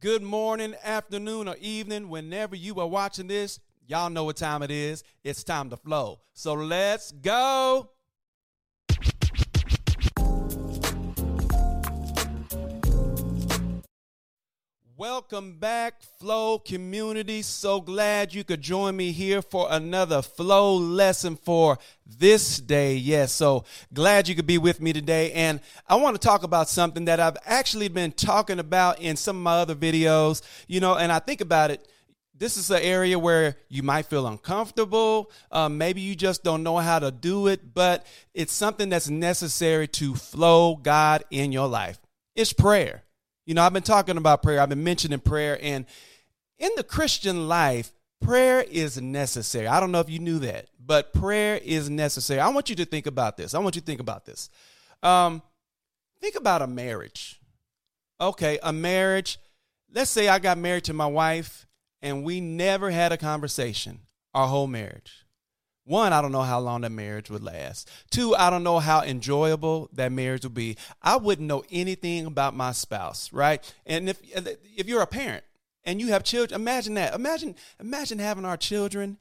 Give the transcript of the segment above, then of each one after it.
Good morning, afternoon, or evening, whenever you are watching this. Y'all know what time it is. It's time to flow. So let's go. Welcome back, Flow community. So glad you could join me here for another Flow lesson for this day. Yes, so glad you could be with me today. And I want to talk about something that I've actually been talking about in some of my other videos, you know, and I think about it this is an area where you might feel uncomfortable. Um, maybe you just don't know how to do it, but it's something that's necessary to flow God in your life. It's prayer. You know, I've been talking about prayer, I've been mentioning prayer, and in the Christian life, prayer is necessary. I don't know if you knew that, but prayer is necessary. I want you to think about this. I want you to think about this. Um, think about a marriage. Okay, a marriage. Let's say I got married to my wife and we never had a conversation our whole marriage. One, I don't know how long that marriage would last. Two, I don't know how enjoyable that marriage would be. I wouldn't know anything about my spouse, right? And if if you're a parent and you have children, imagine that. Imagine imagine having our children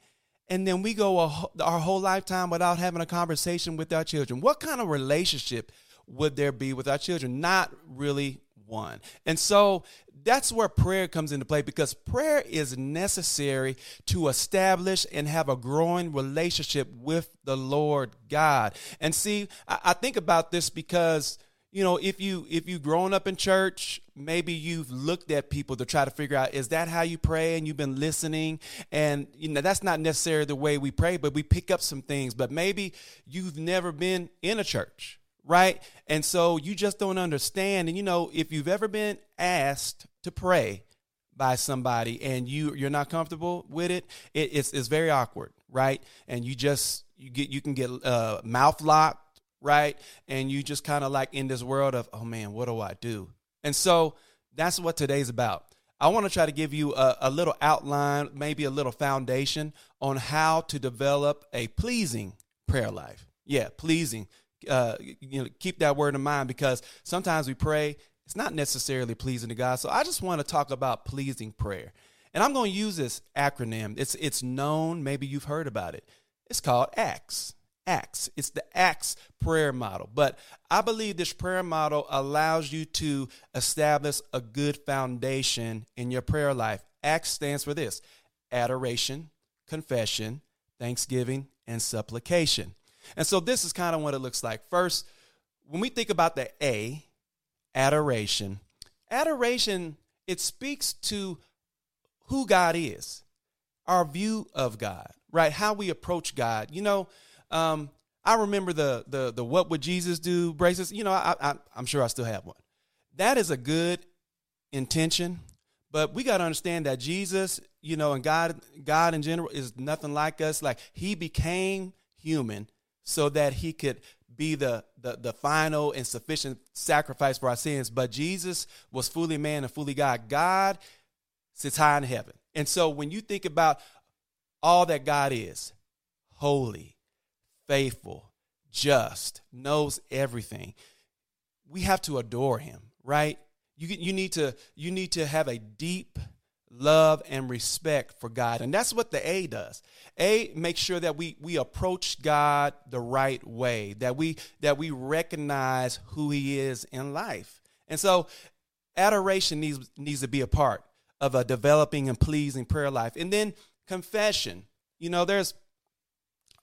and then we go a, our whole lifetime without having a conversation with our children. What kind of relationship would there be with our children? Not really one. And so that's where prayer comes into play because prayer is necessary to establish and have a growing relationship with the Lord God. And see, I, I think about this because you know if you if you've grown up in church maybe you've looked at people to try to figure out is that how you pray and you've been listening and you know that's not necessarily the way we pray but we pick up some things but maybe you've never been in a church right? And so you just don't understand. And you know, if you've ever been asked to pray by somebody and you you're not comfortable with it, it it's it's very awkward, right? And you just you get you can get uh, mouth locked, right? And you just kind of like in this world of oh man, what do I do? And so that's what today's about. I want to try to give you a, a little outline, maybe a little foundation on how to develop a pleasing prayer life. Yeah, pleasing uh, you know, keep that word in mind because sometimes we pray, it's not necessarily pleasing to God. So I just want to talk about pleasing prayer. And I'm going to use this acronym. It's it's known, maybe you've heard about it. It's called ACTS. ACTS. It's the ACTS prayer model. But I believe this prayer model allows you to establish a good foundation in your prayer life. ACTS stands for this adoration, confession, thanksgiving, and supplication. And so this is kind of what it looks like. First, when we think about the A, adoration, adoration, it speaks to who God is, our view of God, right? How we approach God. You know, um, I remember the the the what would Jesus do braces. You know, I, I I'm sure I still have one. That is a good intention, but we got to understand that Jesus, you know, and God God in general is nothing like us. Like He became human so that he could be the, the, the final and sufficient sacrifice for our sins. But Jesus was fully man and fully God. God sits high in heaven. And so when you think about all that God is, holy, faithful, just, knows everything, we have to adore him, right? You, you, need to, you need to have a deep love and respect for God. And that's what the A does. A makes sure that we we approach God the right way, that we that we recognize who he is in life. And so adoration needs needs to be a part of a developing and pleasing prayer life. And then confession. You know, there's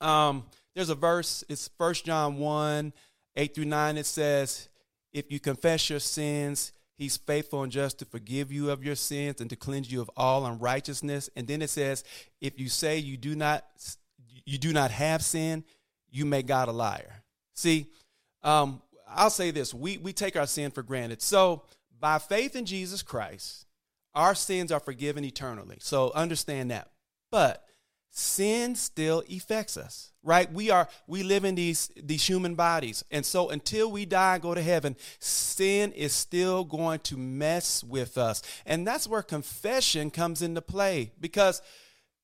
um there's a verse, it's First John 1, 8 through 9. It says, if you confess your sins, He's faithful and just to forgive you of your sins and to cleanse you of all unrighteousness. And then it says, if you say you do not you do not have sin, you make God a liar. See, um, I'll say this: we we take our sin for granted. So by faith in Jesus Christ, our sins are forgiven eternally. So understand that. But sin still affects us right we are we live in these these human bodies and so until we die and go to heaven sin is still going to mess with us and that's where confession comes into play because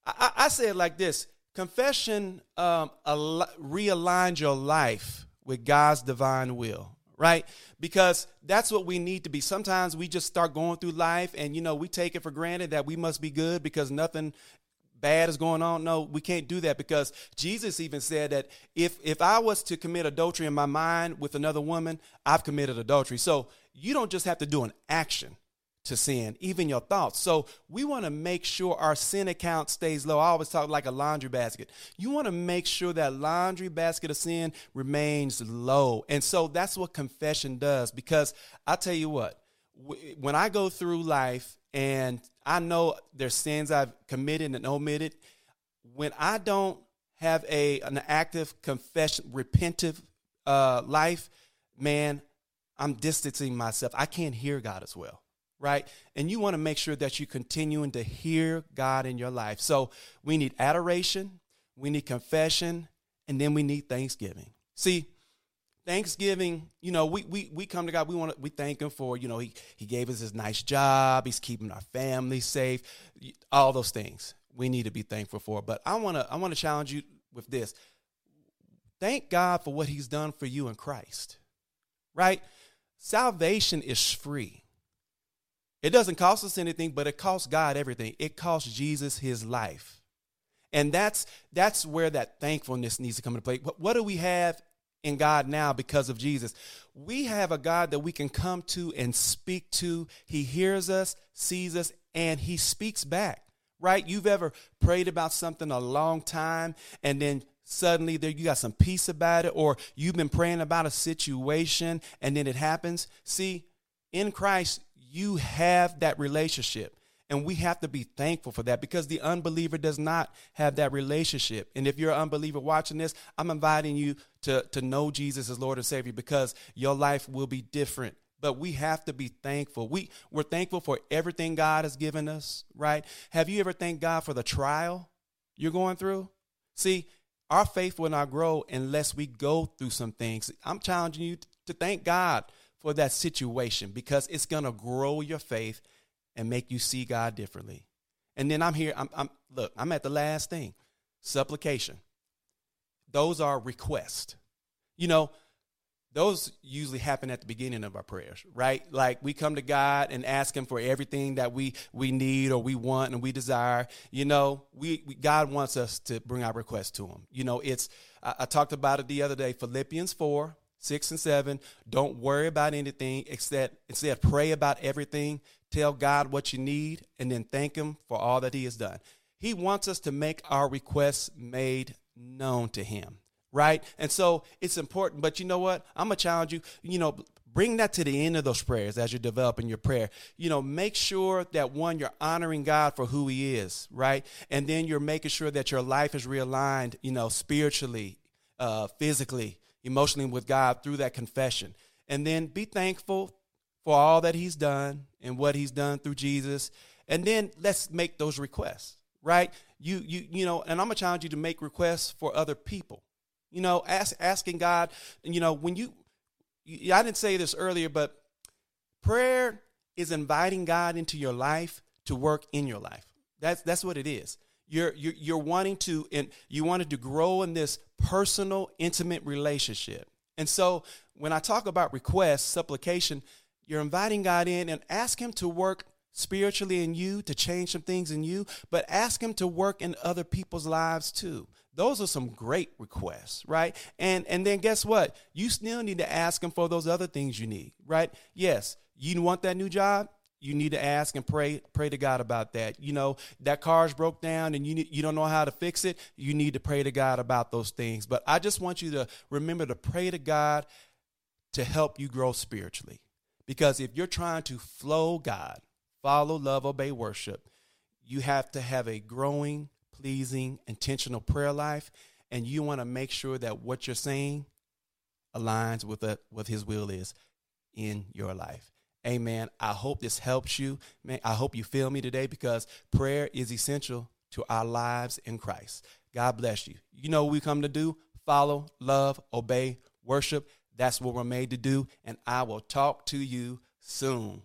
i, I say it like this confession um, al- realigns your life with god's divine will right? Because that's what we need to be. Sometimes we just start going through life and, you know, we take it for granted that we must be good because nothing bad is going on. No, we can't do that because Jesus even said that if if I was to commit adultery in my mind with another woman, I've committed adultery. So you don't just have to do an action to sin, even your thoughts. So we want to make sure our sin account stays low. I always talk like a laundry basket. You want to make sure that laundry basket of sin remains low. And so that's what confession does because I tell you what, when I go through life and I know there's sins I've committed and omitted. When I don't have a an active confession, repentive uh, life, man, I'm distancing myself. I can't hear God as well, right? And you want to make sure that you're continuing to hear God in your life. So we need adoration, we need confession, and then we need thanksgiving. See, Thanksgiving, you know, we we we come to God. We want to we thank Him for you know He He gave us His nice job. He's keeping our family safe. All those things we need to be thankful for. But I want to I want to challenge you with this. Thank God for what He's done for you in Christ. Right? Salvation is free. It doesn't cost us anything, but it costs God everything. It costs Jesus His life. And that's that's where that thankfulness needs to come into play. What, what do we have in God now because of Jesus. We have a God that we can come to and speak to. He hears us, sees us, and he speaks back, right? You've ever prayed about something a long time and then suddenly there you got some peace about it or you've been praying about a situation and then it happens. See, in Christ you have that relationship. And we have to be thankful for that because the unbeliever does not have that relationship. And if you're an unbeliever watching this, I'm inviting you to, to know Jesus as Lord and Savior because your life will be different. But we have to be thankful. We, we're thankful for everything God has given us, right? Have you ever thanked God for the trial you're going through? See, our faith will not grow unless we go through some things. I'm challenging you to thank God for that situation because it's going to grow your faith and make you see God differently. And then I'm here, I'm, I'm look, I'm at the last thing supplication. Those are requests. You know, those usually happen at the beginning of our prayers, right? Like we come to God and ask Him for everything that we we need or we want and we desire. You know, we, we God wants us to bring our requests to Him. You know, it's I, I talked about it the other day. Philippians four six and seven. Don't worry about anything except instead pray about everything. Tell God what you need and then thank Him for all that He has done. He wants us to make our requests made known to Him, right? And so it's important. But you know what? I'm to challenge you, you know, bring that to the end of those prayers as you're developing your prayer. You know, make sure that one, you're honoring God for who He is, right? And then you're making sure that your life is realigned, you know, spiritually, uh, physically, emotionally with God through that confession. And then be thankful for all that he's done and what he's done through Jesus. And then let's make those requests, right? You you you know, and I'm gonna challenge you to make requests for other people. You know, ask, asking God, you know, when you, you I didn't say this earlier, but prayer is inviting God into your life to work in your life. That's that's what it is. You're, you're, you're wanting to, and you wanted to grow in this personal, intimate relationship. And so when I talk about request, supplication, you're inviting God in and ask Him to work spiritually in you, to change some things in you, but ask Him to work in other people's lives too. Those are some great requests, right? And and then guess what? You still need to ask Him for those other things you need, right? Yes, you want that new job you need to ask and pray pray to God about that. You know, that car's broke down and you you don't know how to fix it, you need to pray to God about those things. But I just want you to remember to pray to God to help you grow spiritually. Because if you're trying to flow God, follow, love, obey, worship, you have to have a growing, pleasing, intentional prayer life and you want to make sure that what you're saying aligns with uh, what his will is in your life. Amen. I hope this helps you. Man, I hope you feel me today because prayer is essential to our lives in Christ. God bless you. You know what we come to do? Follow, love, obey, worship. That's what we're made to do. And I will talk to you soon.